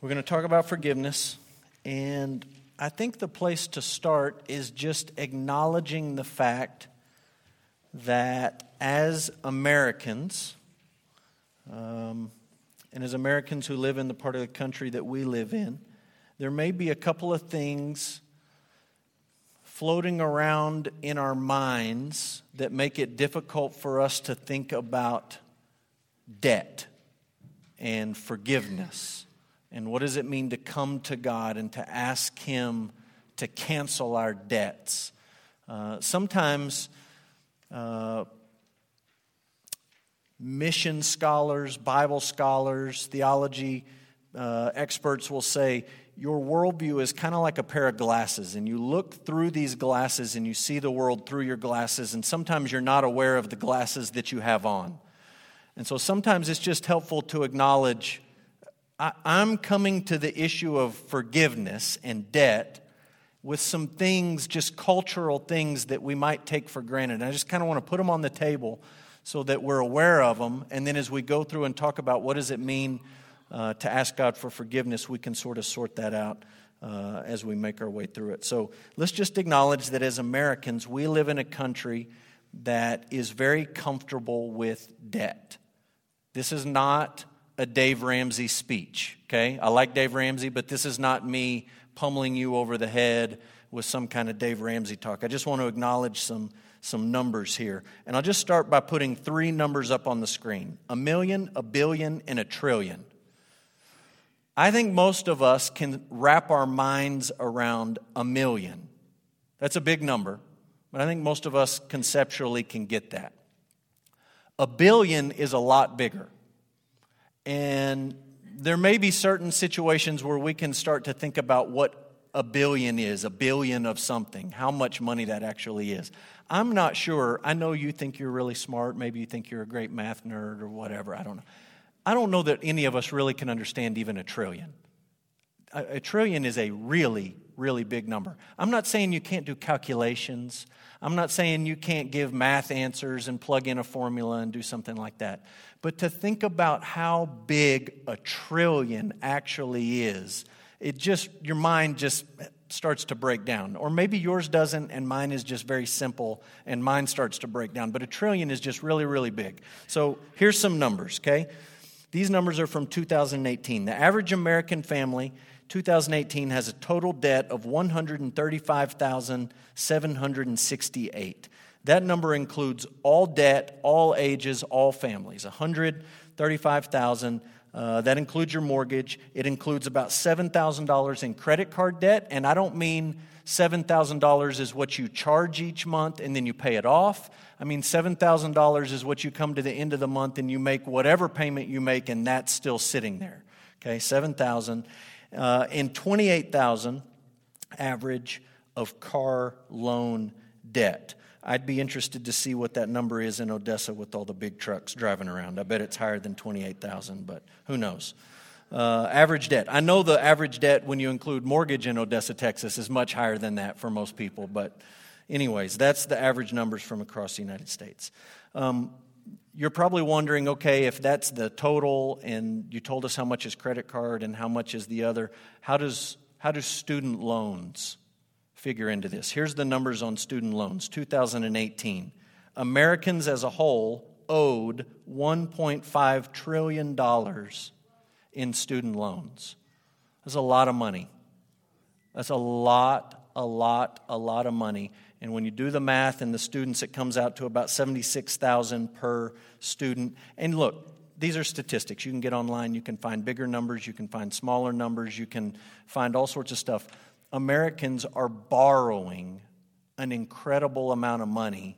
We're going to talk about forgiveness, and I think the place to start is just acknowledging the fact that as Americans, um, and as Americans who live in the part of the country that we live in, there may be a couple of things floating around in our minds that make it difficult for us to think about debt and forgiveness and what does it mean to come to God and to ask Him to cancel our debts? Uh, sometimes uh, mission scholars, Bible scholars, theology uh, experts will say your worldview is kind of like a pair of glasses, and you look through these glasses and you see the world through your glasses, and sometimes you're not aware of the glasses that you have on. And so sometimes it's just helpful to acknowledge I, am coming to the issue of forgiveness and debt with some things, just cultural things that we might take for granted. And I just kind of want to put them on the table so that we're aware of them. And then as we go through and talk about what does it mean uh, to ask God for forgiveness, we can sort of sort that out. Uh, as we make our way through it. So let's just acknowledge that as Americans, we live in a country that is very comfortable with debt. This is not a Dave Ramsey speech, okay? I like Dave Ramsey, but this is not me pummeling you over the head with some kind of Dave Ramsey talk. I just want to acknowledge some, some numbers here. And I'll just start by putting three numbers up on the screen a million, a billion, and a trillion. I think most of us can wrap our minds around a million. That's a big number, but I think most of us conceptually can get that. A billion is a lot bigger. And there may be certain situations where we can start to think about what a billion is, a billion of something, how much money that actually is. I'm not sure. I know you think you're really smart. Maybe you think you're a great math nerd or whatever. I don't know. I don't know that any of us really can understand even a trillion. A, a trillion is a really, really big number. I'm not saying you can't do calculations. I'm not saying you can't give math answers and plug in a formula and do something like that. But to think about how big a trillion actually is, it just, your mind just starts to break down. Or maybe yours doesn't, and mine is just very simple, and mine starts to break down. But a trillion is just really, really big. So here's some numbers, okay? These numbers are from 2018. The average American family, 2018, has a total debt of 135,768. That number includes all debt, all ages, all families. 135,000. Uh, that includes your mortgage. It includes about $7,000 in credit card debt. And I don't mean $7,000 is what you charge each month and then you pay it off. I mean, $7,000 is what you come to the end of the month and you make whatever payment you make and that's still sitting there. Okay, 7,000. Uh, and 28,000 average of car loan debt. I'd be interested to see what that number is in Odessa with all the big trucks driving around. I bet it's higher than 28,000, but who knows? Uh, average debt. I know the average debt when you include mortgage in Odessa, Texas, is much higher than that for most people, but, anyways, that's the average numbers from across the United States. Um, you're probably wondering okay, if that's the total and you told us how much is credit card and how much is the other, how does, how do student loans figure into this. Here's the numbers on student loans 2018. Americans as a whole owed $1.5 trillion in student loans. That's a lot of money. That's a lot, a lot, a lot of money. And when you do the math and the students, it comes out to about 76,000 per student. And look, these are statistics. You can get online, you can find bigger numbers, you can find smaller numbers, you can find all sorts of stuff. Americans are borrowing an incredible amount of money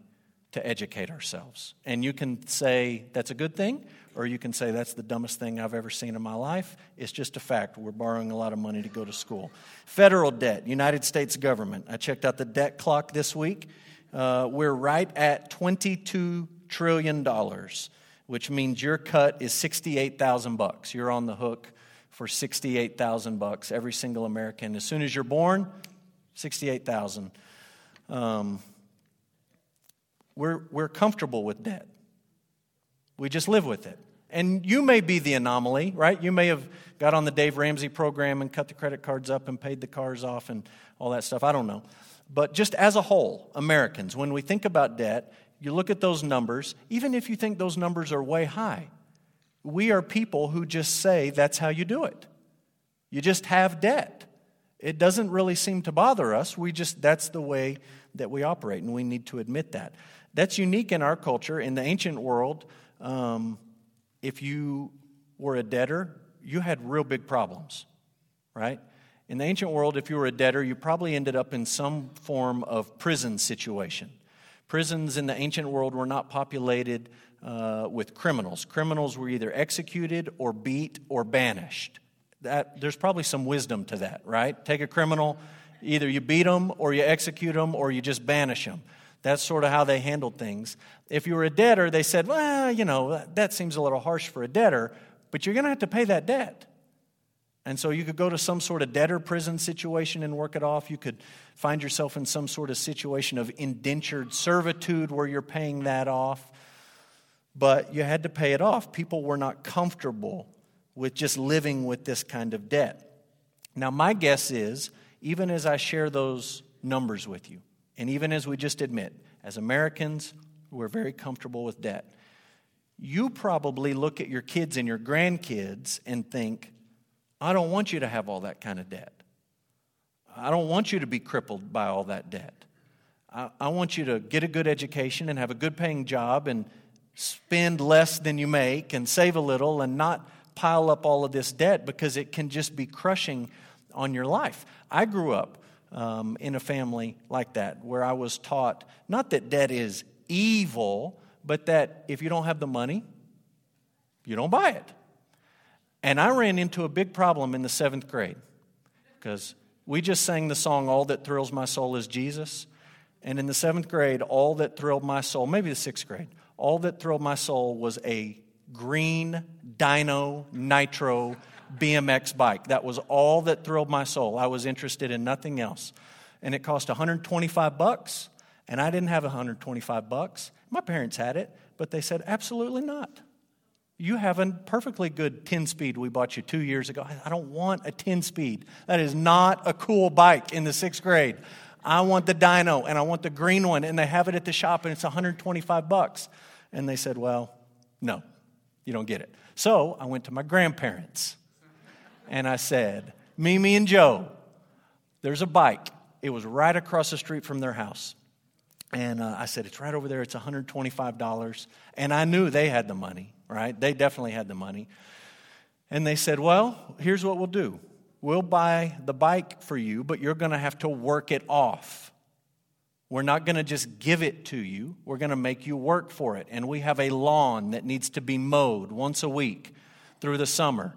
to educate ourselves. And you can say that's a good thing, or you can say that's the dumbest thing I've ever seen in my life. It's just a fact. We're borrowing a lot of money to go to school. Federal debt, United States government. I checked out the debt clock this week. Uh, we're right at $22 trillion, which means your cut is 68,000 bucks. You're on the hook for 68,000 bucks every single American. As soon as you're born, 68,000. Um, we're, we're comfortable with debt. We just live with it. And you may be the anomaly, right? You may have got on the Dave Ramsey program and cut the credit cards up and paid the cars off and all that stuff. I don't know. But just as a whole, Americans, when we think about debt, you look at those numbers, even if you think those numbers are way high, we are people who just say that's how you do it. You just have debt. It doesn't really seem to bother us. We just, that's the way that we operate, and we need to admit that. That's unique in our culture. In the ancient world, um, if you were a debtor, you had real big problems, right? In the ancient world, if you were a debtor, you probably ended up in some form of prison situation. Prisons in the ancient world were not populated uh, with criminals. Criminals were either executed or beat or banished. That, there's probably some wisdom to that, right? Take a criminal, either you beat them or you execute them or you just banish them. That's sort of how they handled things. If you were a debtor, they said, well, you know, that seems a little harsh for a debtor, but you're going to have to pay that debt. And so you could go to some sort of debtor prison situation and work it off. You could find yourself in some sort of situation of indentured servitude where you're paying that off. But you had to pay it off. People were not comfortable with just living with this kind of debt. Now, my guess is, even as I share those numbers with you, and even as we just admit, as Americans, we're very comfortable with debt. You probably look at your kids and your grandkids and think, I don't want you to have all that kind of debt. I don't want you to be crippled by all that debt. I, I want you to get a good education and have a good paying job and spend less than you make and save a little and not pile up all of this debt because it can just be crushing on your life. I grew up um, in a family like that, where I was taught not that debt is evil, but that if you don't have the money, you don't buy it. And I ran into a big problem in the seventh grade because we just sang the song, All That Thrills My Soul is Jesus. And in the seventh grade, all that thrilled my soul, maybe the sixth grade, all that thrilled my soul was a green Dyno Nitro BMX bike. That was all that thrilled my soul. I was interested in nothing else. And it cost 125 bucks, and I didn't have 125 bucks. My parents had it, but they said, absolutely not. You have a perfectly good 10 speed we bought you two years ago. I don't want a 10 speed. That is not a cool bike in the sixth grade. I want the dyno and I want the green one, and they have it at the shop and it's 125 bucks. And they said, Well, no, you don't get it. So I went to my grandparents and I said, Mimi and Joe, there's a bike. It was right across the street from their house. And uh, I said, It's right over there. It's $125. And I knew they had the money, right? They definitely had the money. And they said, Well, here's what we'll do we'll buy the bike for you, but you're going to have to work it off. We're not going to just give it to you, we're going to make you work for it. And we have a lawn that needs to be mowed once a week through the summer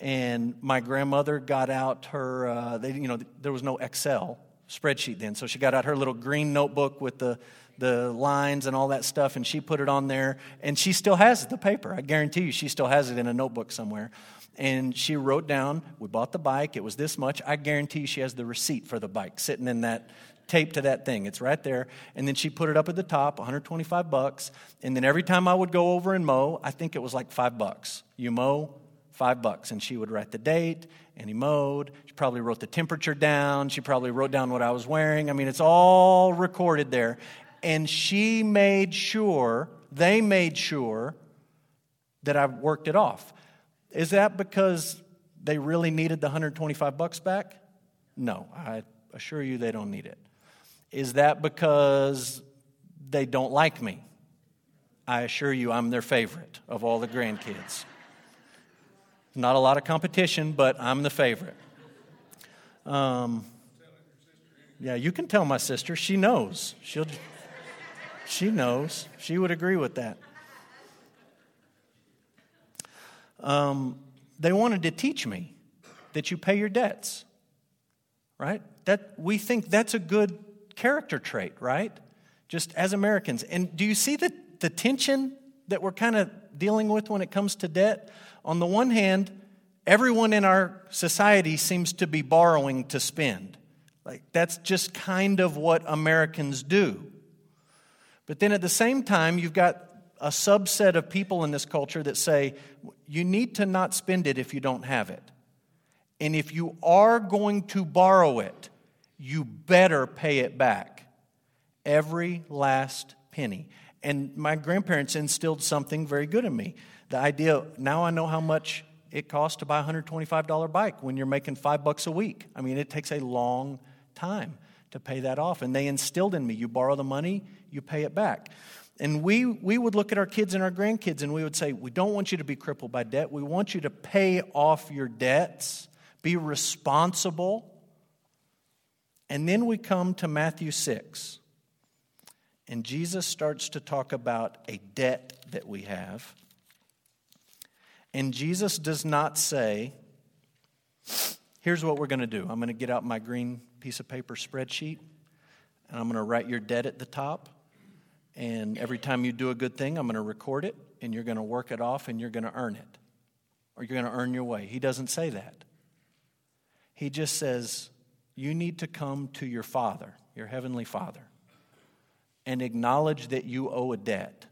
and my grandmother got out her uh, they, you know there was no excel spreadsheet then. So she got out her little green notebook with the the lines and all that stuff and she put it on there. And she still has the paper. I guarantee you she still has it in a notebook somewhere. And she wrote down we bought the bike. It was this much. I guarantee she has the receipt for the bike sitting in that tape to that thing. It's right there. And then she put it up at the top 125 bucks. And then every time i would go over and mow i think it was like five bucks. You mow five bucks. And she would write the date, and he mowed. She probably wrote the temperature down. She probably wrote down what I was wearing. I mean, it's all recorded there. And she made sure, they made sure that I worked it off. Is that because they really needed the 125 bucks back? No, I assure you they don't need it. Is that because they don't like me? I assure you I'm their favorite of all the grandkids. Not a lot of competition, but I'm the favorite. Um, yeah, you can tell my sister. She knows. She'll, she knows. She would agree with that. Um, they wanted to teach me that you pay your debts, right? That we think that's a good character trait, right? Just as Americans. And do you see the, the tension that we're kind of dealing with when it comes to debt? On the one hand, everyone in our society seems to be borrowing to spend. Like, that's just kind of what Americans do. But then at the same time, you've got a subset of people in this culture that say you need to not spend it if you don't have it. And if you are going to borrow it, you better pay it back. Every last penny. And my grandparents instilled something very good in me. The idea, now I know how much it costs to buy a $125 bike when you're making five bucks a week. I mean, it takes a long time to pay that off. And they instilled in me you borrow the money, you pay it back. And we, we would look at our kids and our grandkids and we would say, We don't want you to be crippled by debt. We want you to pay off your debts, be responsible. And then we come to Matthew 6. And Jesus starts to talk about a debt that we have. And Jesus does not say, Here's what we're going to do. I'm going to get out my green piece of paper spreadsheet, and I'm going to write your debt at the top. And every time you do a good thing, I'm going to record it, and you're going to work it off, and you're going to earn it, or you're going to earn your way. He doesn't say that. He just says, You need to come to your Father, your Heavenly Father, and acknowledge that you owe a debt.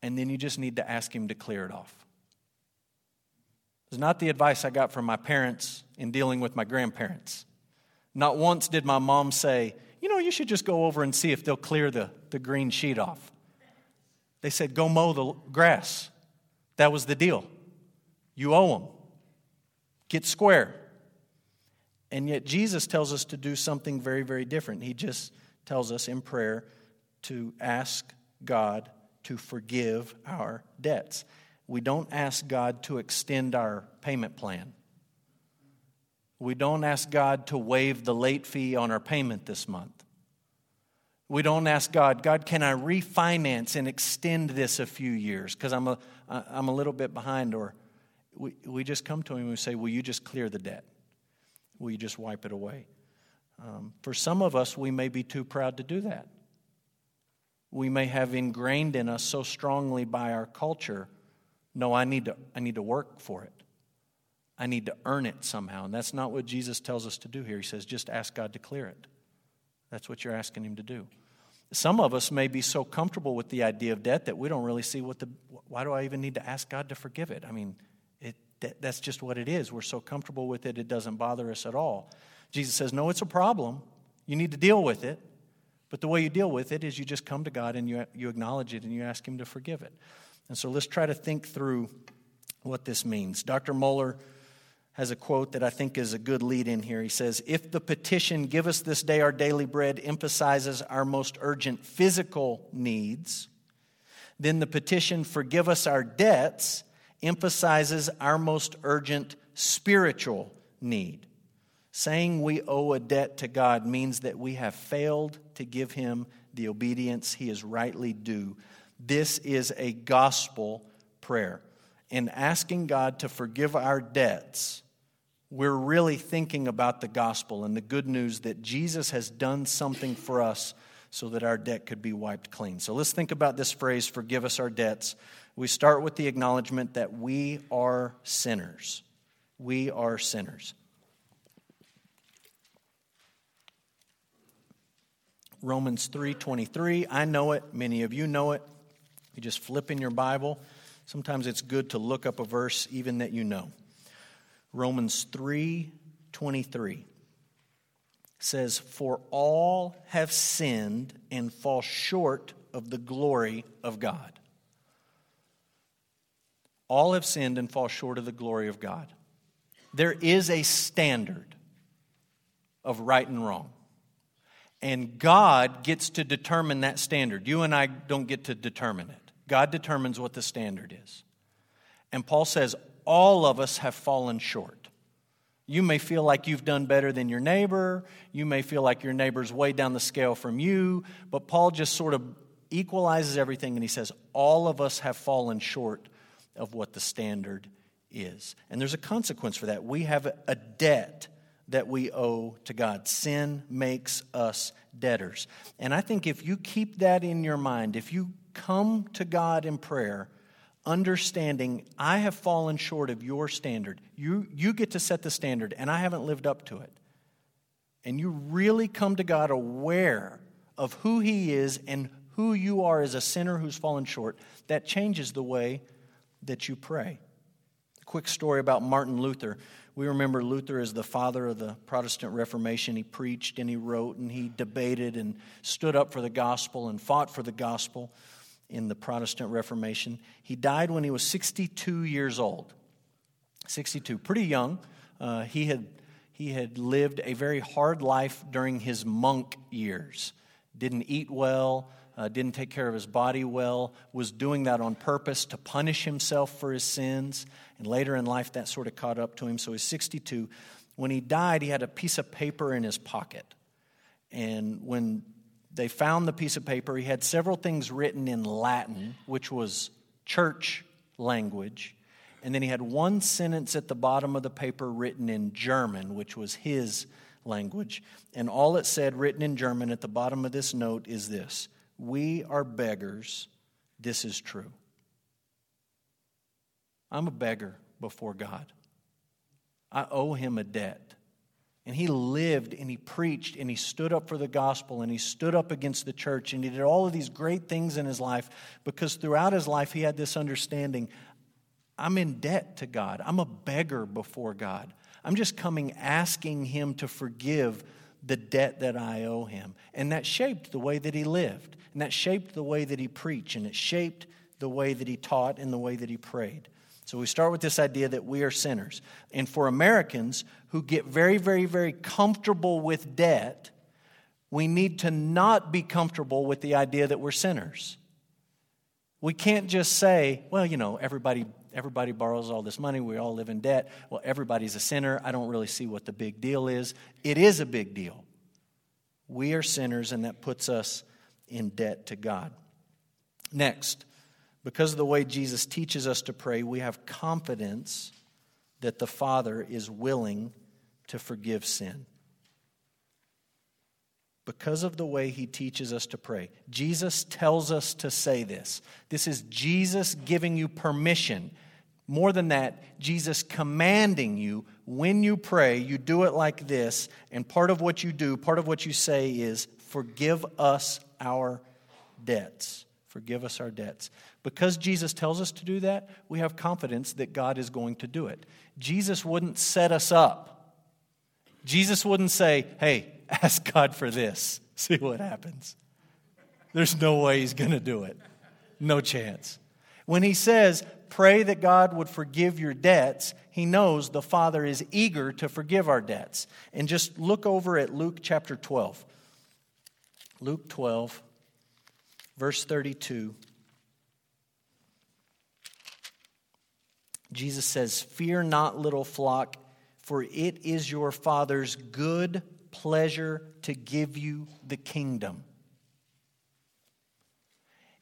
And then you just need to ask Him to clear it off. It's not the advice I got from my parents in dealing with my grandparents. Not once did my mom say, You know, you should just go over and see if they'll clear the, the green sheet off. They said, Go mow the grass. That was the deal. You owe them. Get square. And yet, Jesus tells us to do something very, very different. He just tells us in prayer to ask God to forgive our debts. We don't ask God to extend our payment plan. We don't ask God to waive the late fee on our payment this month. We don't ask God, God, can I refinance and extend this a few years because I'm a, I'm a little bit behind? Or we, we just come to Him and we say, Will you just clear the debt? Will you just wipe it away? Um, for some of us, we may be too proud to do that. We may have ingrained in us so strongly by our culture no, I need to, I need to work for it. I need to earn it somehow. And that's not what Jesus tells us to do here. He says, just ask God to clear it. That's what you're asking Him to do. Some of us may be so comfortable with the idea of debt that we don't really see what the, why do I even need to ask God to forgive it? I mean, it, that, that's just what it is. We're so comfortable with it, it doesn't bother us at all. Jesus says, no, it's a problem. You need to deal with it. But the way you deal with it is you just come to God and you, you acknowledge it and you ask Him to forgive it. And so let's try to think through what this means. Dr. Mohler has a quote that I think is a good lead in here. He says, If the petition, Give us this day our daily bread, emphasizes our most urgent physical needs, then the petition, Forgive us our debts, emphasizes our most urgent spiritual need. Saying we owe a debt to God means that we have failed to give Him the obedience He is rightly due this is a gospel prayer. In asking God to forgive our debts, we're really thinking about the gospel and the good news that Jesus has done something for us so that our debt could be wiped clean. So let's think about this phrase, forgive us our debts. We start with the acknowledgement that we are sinners. We are sinners. Romans 3:23, I know it, many of you know it. You just flip in your Bible. Sometimes it's good to look up a verse even that you know. Romans 3:23 says for all have sinned and fall short of the glory of God. All have sinned and fall short of the glory of God. There is a standard of right and wrong. And God gets to determine that standard. You and I don't get to determine it. God determines what the standard is. And Paul says, all of us have fallen short. You may feel like you've done better than your neighbor. You may feel like your neighbor's way down the scale from you. But Paul just sort of equalizes everything and he says, all of us have fallen short of what the standard is. And there's a consequence for that. We have a debt that we owe to God. Sin makes us debtors. And I think if you keep that in your mind, if you come to God in prayer, understanding I have fallen short of your standard. You, you get to set the standard, and I haven't lived up to it. And you really come to God aware of who He is and who you are as a sinner who's fallen short, that changes the way that you pray. A quick story about Martin Luther. We remember Luther as the father of the Protestant Reformation. He preached and he wrote and he debated and stood up for the gospel and fought for the gospel in the Protestant Reformation. He died when he was 62 years old. 62, pretty young. Uh, he, had, he had lived a very hard life during his monk years. Didn't eat well, uh, didn't take care of his body well, was doing that on purpose to punish himself for his sins. And later in life, that sort of caught up to him. So he's 62. When he died, he had a piece of paper in his pocket. And when they found the piece of paper, he had several things written in Latin, which was church language. And then he had one sentence at the bottom of the paper written in German, which was his language. And all it said, written in German at the bottom of this note, is this We are beggars. This is true. I'm a beggar before God. I owe him a debt. And he lived and he preached and he stood up for the gospel and he stood up against the church and he did all of these great things in his life because throughout his life he had this understanding I'm in debt to God. I'm a beggar before God. I'm just coming asking him to forgive the debt that I owe him. And that shaped the way that he lived. And that shaped the way that he preached. And it shaped the way that he taught and the way that he prayed. So we start with this idea that we are sinners. And for Americans who get very, very, very comfortable with debt, we need to not be comfortable with the idea that we're sinners. We can't just say, well, you know, everybody everybody borrows all this money, we all live in debt. Well, everybody's a sinner. I don't really see what the big deal is. It is a big deal. We are sinners, and that puts us in debt to God. Next, because of the way Jesus teaches us to pray, we have confidence that the Father is willing to forgive sin. Because of the way he teaches us to pray. Jesus tells us to say this. This is Jesus giving you permission. More than that, Jesus commanding you when you pray, you do it like this. And part of what you do, part of what you say is, Forgive us our debts. Forgive us our debts. Because Jesus tells us to do that, we have confidence that God is going to do it. Jesus wouldn't set us up. Jesus wouldn't say, hey, ask God for this, see what happens. There's no way he's going to do it. No chance. When he says, pray that God would forgive your debts, he knows the Father is eager to forgive our debts. And just look over at Luke chapter 12. Luke 12, verse 32. Jesus says, Fear not, little flock, for it is your Father's good pleasure to give you the kingdom.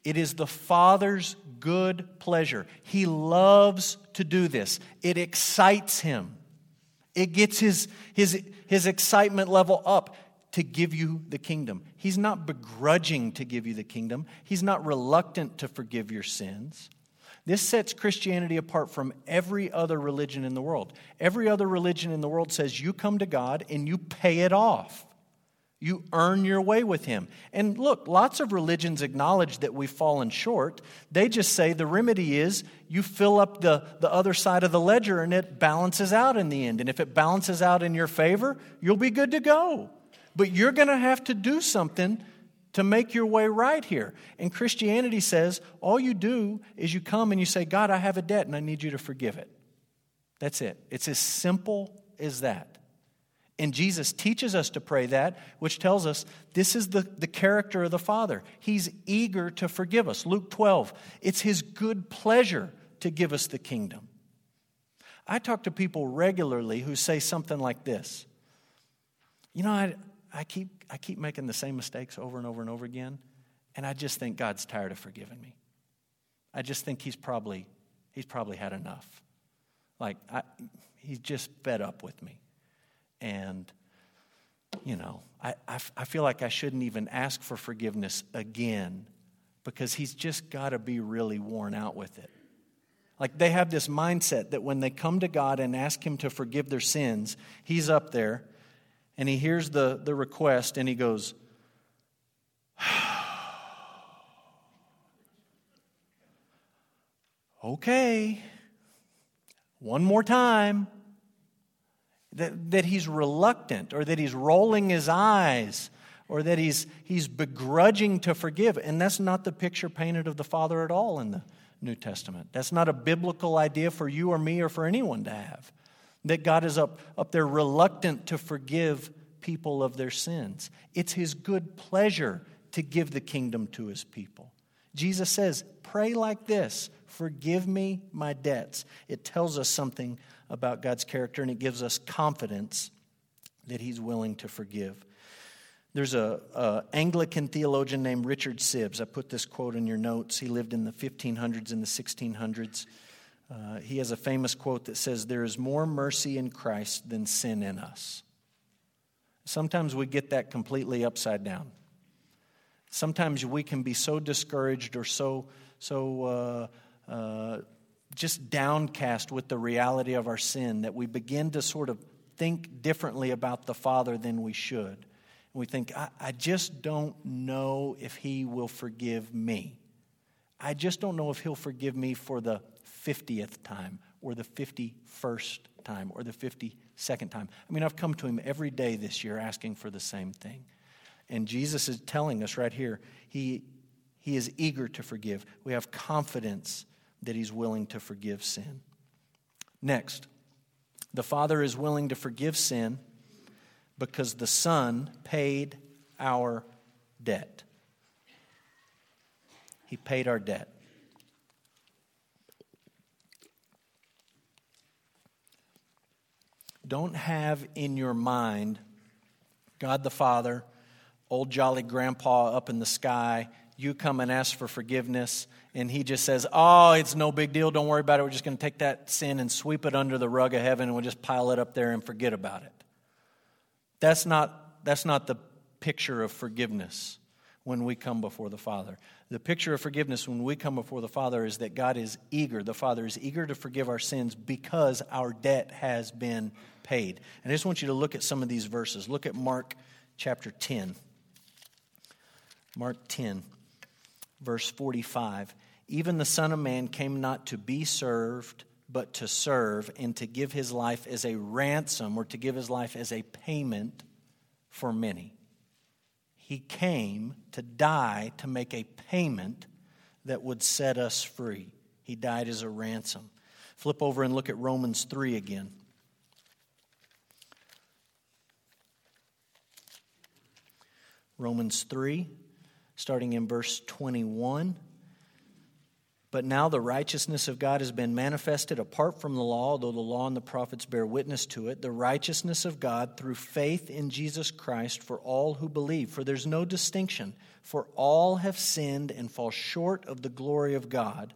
It is the Father's good pleasure. He loves to do this, it excites him. It gets his, his, his excitement level up to give you the kingdom. He's not begrudging to give you the kingdom, He's not reluctant to forgive your sins. This sets Christianity apart from every other religion in the world. Every other religion in the world says you come to God and you pay it off. You earn your way with Him. And look, lots of religions acknowledge that we've fallen short. They just say the remedy is you fill up the, the other side of the ledger and it balances out in the end. And if it balances out in your favor, you'll be good to go. But you're going to have to do something to make your way right here. And Christianity says all you do is you come and you say, God, I have a debt and I need you to forgive it. That's it. It's as simple as that. And Jesus teaches us to pray that, which tells us this is the, the character of the Father. He's eager to forgive us. Luke 12, it's His good pleasure to give us the kingdom. I talk to people regularly who say something like this You know, I, I keep, I keep making the same mistakes over and over and over again, and I just think God's tired of forgiving me. I just think He's probably, he's probably had enough. Like, I, He's just fed up with me. And, you know, I, I, I feel like I shouldn't even ask for forgiveness again because He's just got to be really worn out with it. Like they have this mindset that when they come to God and ask Him to forgive their sins, He's up there and he hears the, the request and he goes, okay, one more time. That, that he's reluctant or that he's rolling his eyes or that he's, he's begrudging to forgive. And that's not the picture painted of the Father at all in the New Testament. That's not a biblical idea for you or me or for anyone to have. That God is up, up there reluctant to forgive people of their sins. It's his good pleasure to give the kingdom to his people. Jesus says, Pray like this Forgive me my debts. It tells us something about God's character and it gives us confidence that he's willing to forgive. There's a, Anglican theologian named Richard Sibbes. I put this quote in your notes. He lived in the 1500s and the 1600s. Uh, he has a famous quote that says, There is more mercy in Christ than sin in us. Sometimes we get that completely upside down. Sometimes we can be so discouraged or so, so uh, uh, just downcast with the reality of our sin that we begin to sort of think differently about the Father than we should And we think, I, I just don't know if he will forgive me. I just don't know if he'll forgive me for the 50th time or the 51st time or the 52nd time. I mean, I've come to him every day this year asking for the same thing. And Jesus is telling us right here, he, he is eager to forgive. We have confidence that he's willing to forgive sin. Next, the Father is willing to forgive sin because the Son paid our debt. He paid our debt. Don't have in your mind God the Father, old jolly grandpa up in the sky, you come and ask for forgiveness, and he just says, Oh, it's no big deal. Don't worry about it. We're just going to take that sin and sweep it under the rug of heaven, and we'll just pile it up there and forget about it. That's not, that's not the picture of forgiveness when we come before the Father. The picture of forgiveness when we come before the Father is that God is eager, the Father is eager to forgive our sins because our debt has been paid. And I just want you to look at some of these verses. Look at Mark chapter 10. Mark 10, verse 45. Even the Son of Man came not to be served, but to serve and to give his life as a ransom or to give his life as a payment for many. He came to die to make a payment that would set us free. He died as a ransom. Flip over and look at Romans 3 again. Romans 3, starting in verse 21. But now the righteousness of God has been manifested apart from the law, although the law and the prophets bear witness to it, the righteousness of God through faith in Jesus Christ for all who believe. For there's no distinction, for all have sinned and fall short of the glory of God,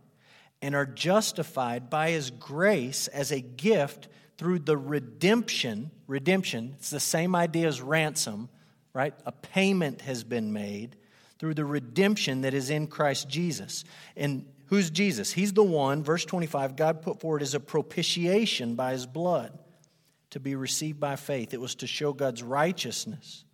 and are justified by his grace as a gift through the redemption. Redemption, it's the same idea as ransom, right? A payment has been made through the redemption that is in Christ Jesus. And Who's Jesus? He's the one, verse 25, God put forward as a propitiation by his blood to be received by faith. It was to show God's righteousness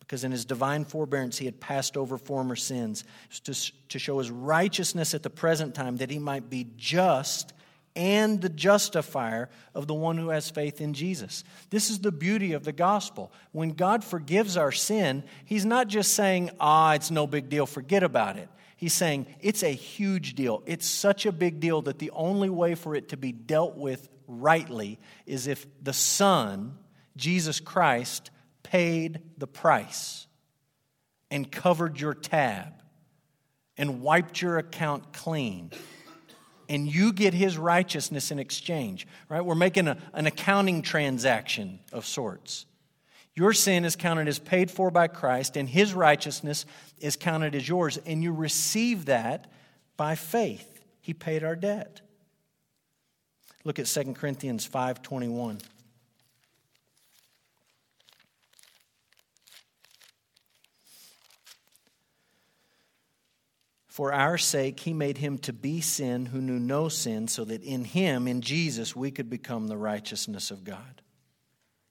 because in his divine forbearance he had passed over former sins. To, to show his righteousness at the present time that he might be just and the justifier of the one who has faith in Jesus. This is the beauty of the gospel. When God forgives our sin, he's not just saying, ah, it's no big deal, forget about it. He's saying it's a huge deal. It's such a big deal that the only way for it to be dealt with rightly is if the Son, Jesus Christ, paid the price and covered your tab and wiped your account clean. And you get his righteousness in exchange right? We're making a, an accounting transaction of sorts your sin is counted as paid for by Christ, and his righteousness is counted as yours, and you receive that by faith. He paid our debt. Look at 2 Corinthians 5:21. For our sake, he made him to be sin who knew no sin, so that in him, in Jesus, we could become the righteousness of God.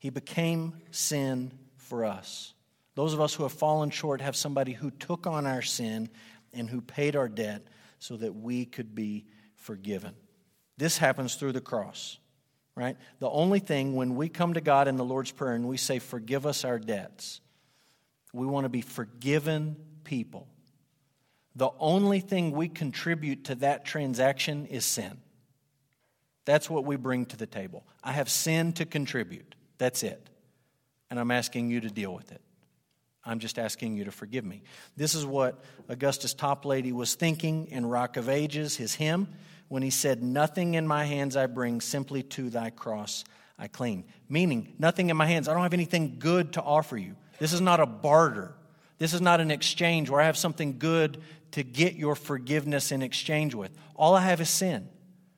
He became sin for us. Those of us who have fallen short have somebody who took on our sin and who paid our debt so that we could be forgiven. This happens through the cross, right? The only thing when we come to God in the Lord's Prayer and we say, Forgive us our debts, we want to be forgiven people. The only thing we contribute to that transaction is sin. That's what we bring to the table. I have sin to contribute. That's it. And I'm asking you to deal with it. I'm just asking you to forgive me. This is what Augustus Toplady was thinking in Rock of Ages, his hymn, when he said, Nothing in my hands I bring, simply to thy cross I cling. Meaning, nothing in my hands. I don't have anything good to offer you. This is not a barter. This is not an exchange where I have something good to get your forgiveness in exchange with. All I have is sin.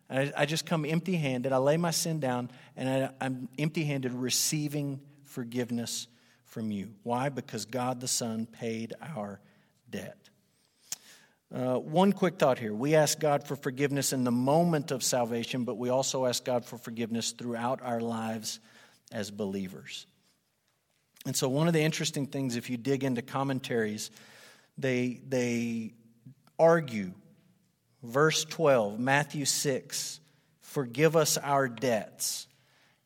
I, I just come empty handed. I lay my sin down, and I, I'm empty handed receiving forgiveness from you. Why? Because God the Son paid our debt. Uh, one quick thought here. We ask God for forgiveness in the moment of salvation, but we also ask God for forgiveness throughout our lives as believers. And so, one of the interesting things, if you dig into commentaries, they, they argue. Verse 12, Matthew 6, forgive us our debts.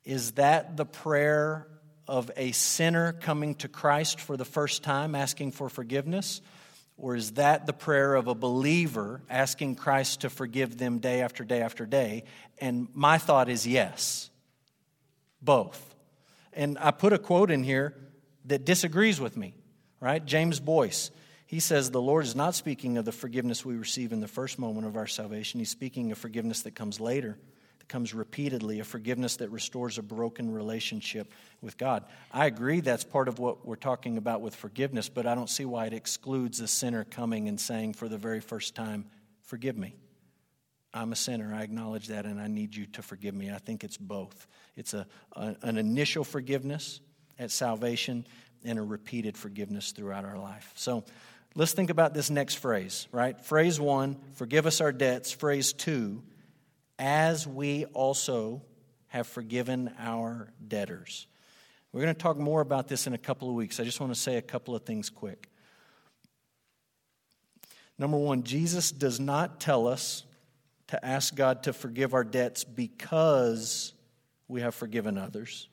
Is that the prayer of a sinner coming to Christ for the first time, asking for forgiveness? Or is that the prayer of a believer asking Christ to forgive them day after day after day? And my thought is yes, both. And I put a quote in here that disagrees with me, right? James Boice. He says the Lord is not speaking of the forgiveness we receive in the first moment of our salvation. He's speaking of forgiveness that comes later comes repeatedly, a forgiveness that restores a broken relationship with God. I agree that's part of what we're talking about with forgiveness, but I don't see why it excludes a sinner coming and saying for the very first time, Forgive me. I'm a sinner. I acknowledge that, and I need you to forgive me. I think it's both. It's a, a, an initial forgiveness at salvation and a repeated forgiveness throughout our life. So let's think about this next phrase, right? Phrase one, forgive us our debts. Phrase two, as we also have forgiven our debtors. We're going to talk more about this in a couple of weeks. I just want to say a couple of things quick. Number one, Jesus does not tell us to ask God to forgive our debts because we have forgiven others.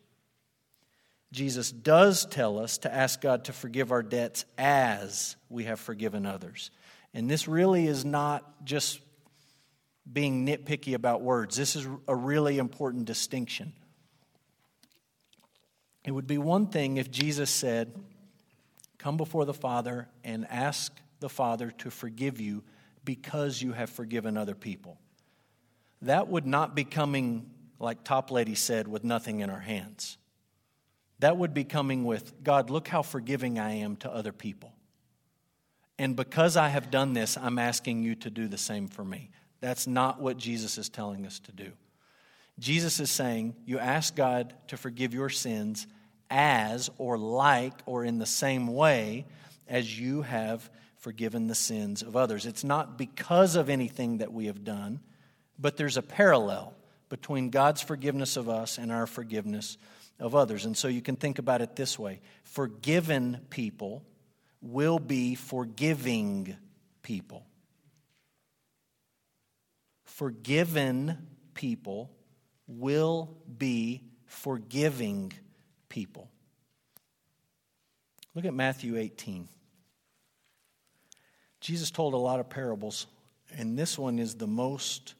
Jesus does tell us to ask God to forgive our debts as we have forgiven others. And this really is not just being nitpicky about words. This is a really important distinction. It would be one thing if Jesus said, Come before the Father and ask the Father to forgive you because you have forgiven other people. That would not be coming, like Toplady said, with nothing in our hands. That would be coming with, God, look how forgiving I am to other people. And because I have done this, I'm asking you to do the same for me. That's not what Jesus is telling us to do. Jesus is saying, You ask God to forgive your sins as, or like, or in the same way as you have forgiven the sins of others. It's not because of anything that we have done, but there's a parallel between God's forgiveness of us and our forgiveness of others. And so you can think about it this way forgiven people will be forgiving people forgiven people will be forgiving people. Look at Matthew 18. Jesus told a lot of parables, and this one is the most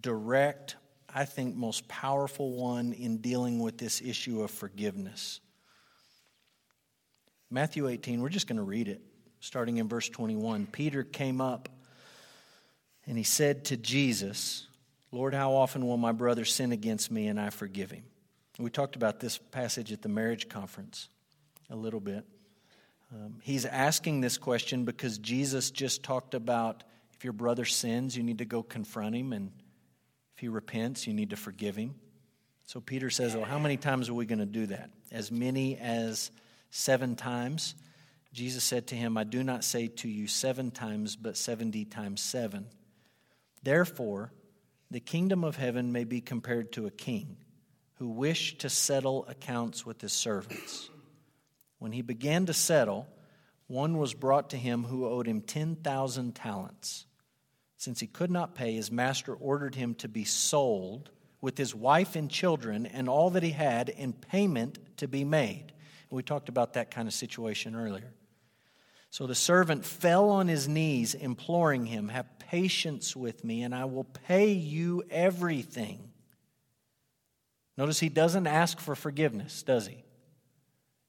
direct, I think, most powerful one in dealing with this issue of forgiveness. Matthew 18, we're just going to read it, starting in verse 21. Peter came up and he said to Jesus, Lord, how often will my brother sin against me and I forgive him? We talked about this passage at the marriage conference a little bit. Um, he's asking this question because Jesus just talked about if your brother sins, you need to go confront him, and if he repents, you need to forgive him. So Peter says, Well, how many times are we going to do that? As many as seven times? Jesus said to him, I do not say to you seven times, but 70 times seven. Therefore, the kingdom of heaven may be compared to a king who wished to settle accounts with his servants. When he began to settle, one was brought to him who owed him 10,000 talents. Since he could not pay, his master ordered him to be sold with his wife and children and all that he had in payment to be made. We talked about that kind of situation earlier. So the servant fell on his knees, imploring him, Have patience with me, and I will pay you everything. Notice he doesn't ask for forgiveness, does he?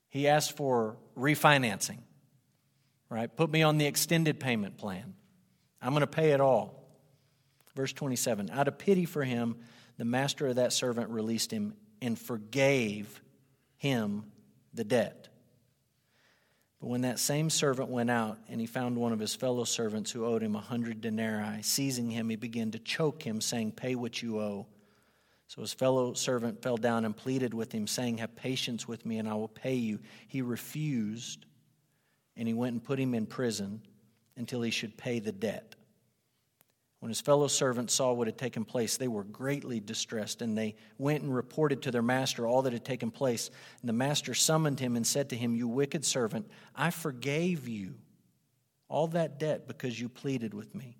He asks for refinancing, right? Put me on the extended payment plan. I'm going to pay it all. Verse 27 Out of pity for him, the master of that servant released him and forgave him the debt. But when that same servant went out and he found one of his fellow servants who owed him a hundred denarii, seizing him, he began to choke him, saying, Pay what you owe. So his fellow servant fell down and pleaded with him, saying, Have patience with me, and I will pay you. He refused, and he went and put him in prison until he should pay the debt. When his fellow servants saw what had taken place, they were greatly distressed, and they went and reported to their master all that had taken place. And the master summoned him and said to him, You wicked servant, I forgave you all that debt because you pleaded with me.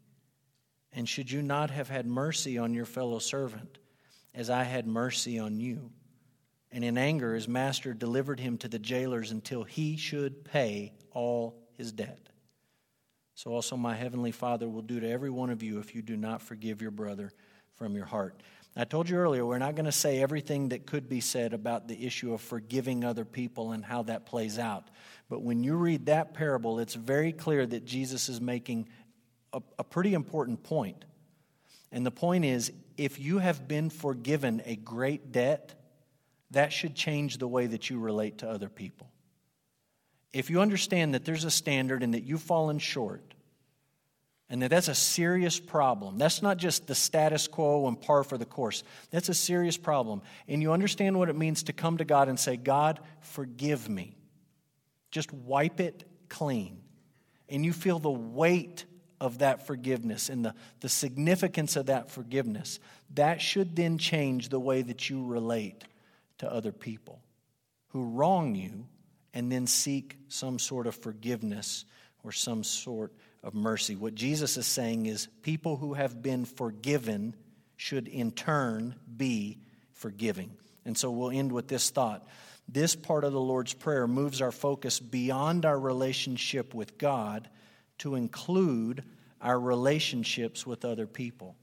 And should you not have had mercy on your fellow servant, as I had mercy on you? And in anger, his master delivered him to the jailers until he should pay all his debt. So also my heavenly Father will do to every one of you if you do not forgive your brother from your heart. I told you earlier, we're not going to say everything that could be said about the issue of forgiving other people and how that plays out. But when you read that parable, it's very clear that Jesus is making a, a pretty important point. And the point is if you have been forgiven a great debt, that should change the way that you relate to other people if you understand that there's a standard and that you've fallen short, and that that's a serious problem. That's not just the status quo and par for the course. That's a serious problem. And you understand what it means to come to God and say, God, forgive me. Just wipe it clean. And you feel the weight of that forgiveness and the, the significance of that forgiveness. That should then change the way that you relate to other people who wrong you and then seek some sort of forgiveness or some sort of mercy. What Jesus is saying is people who have been forgiven should in turn be forgiving. And so we'll end with this thought. This part of the Lord's Prayer moves our focus beyond our relationship with God to include our relationships with other people.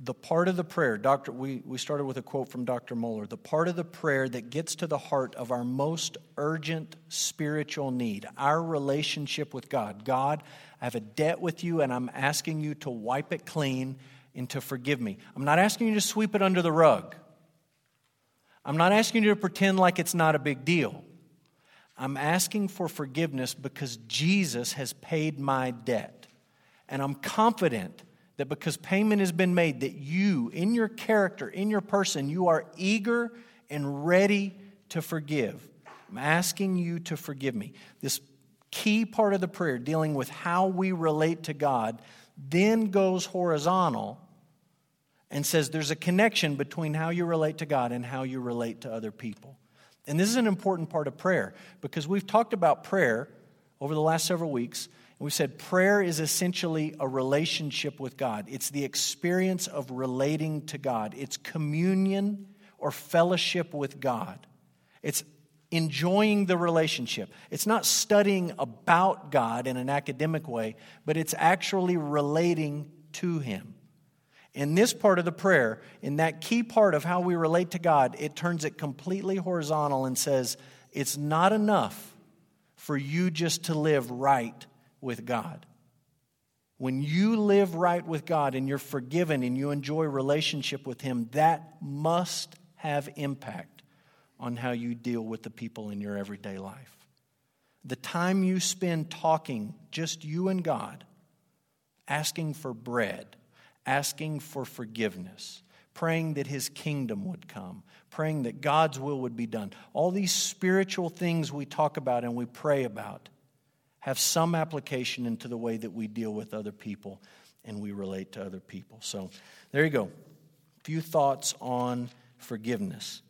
The part of the prayer, Doctor, we, we started with a quote from Dr. Mohler, the part of the prayer that gets to the heart of our most urgent spiritual need, our relationship with God. God, I have a debt with you, and I'm asking you to wipe it clean and to forgive me. I'm not asking you to sweep it under the rug. I'm not asking you to pretend like it's not a big deal. I'm asking for forgiveness because Jesus has paid my debt. And I'm confident that because payment has been made, that you, in your character, in your person, you are eager and ready to forgive. I'm asking you to forgive me. This key part of the prayer, dealing with how we relate to God, then goes horizontal and says there's a connection between how you relate to God and how you relate to other people. And this is an important part of prayer because we've talked about prayer over the last several weeks we said prayer is essentially a relationship with God. It's the experience of relating to God. It's communion or fellowship with God. It's enjoying the relationship. It's not studying about God in an academic way, but it's actually relating to Him. In this part of the prayer, in that key part of how we relate to God, it turns it completely horizontal and says, it's not enough for you just to live right with God. When you live right with God and you're forgiven and you enjoy relationship with Him, that must have impact on how you deal with the people in your everyday life. The time you spend talking, just you and God, asking for bread, asking for forgiveness, praying that His kingdom would come, praying that God's will would be done. All these spiritual things we talk about and we pray about have some application into the way that we deal with other people and we relate to other people. So there you go. A few thoughts on forgiveness.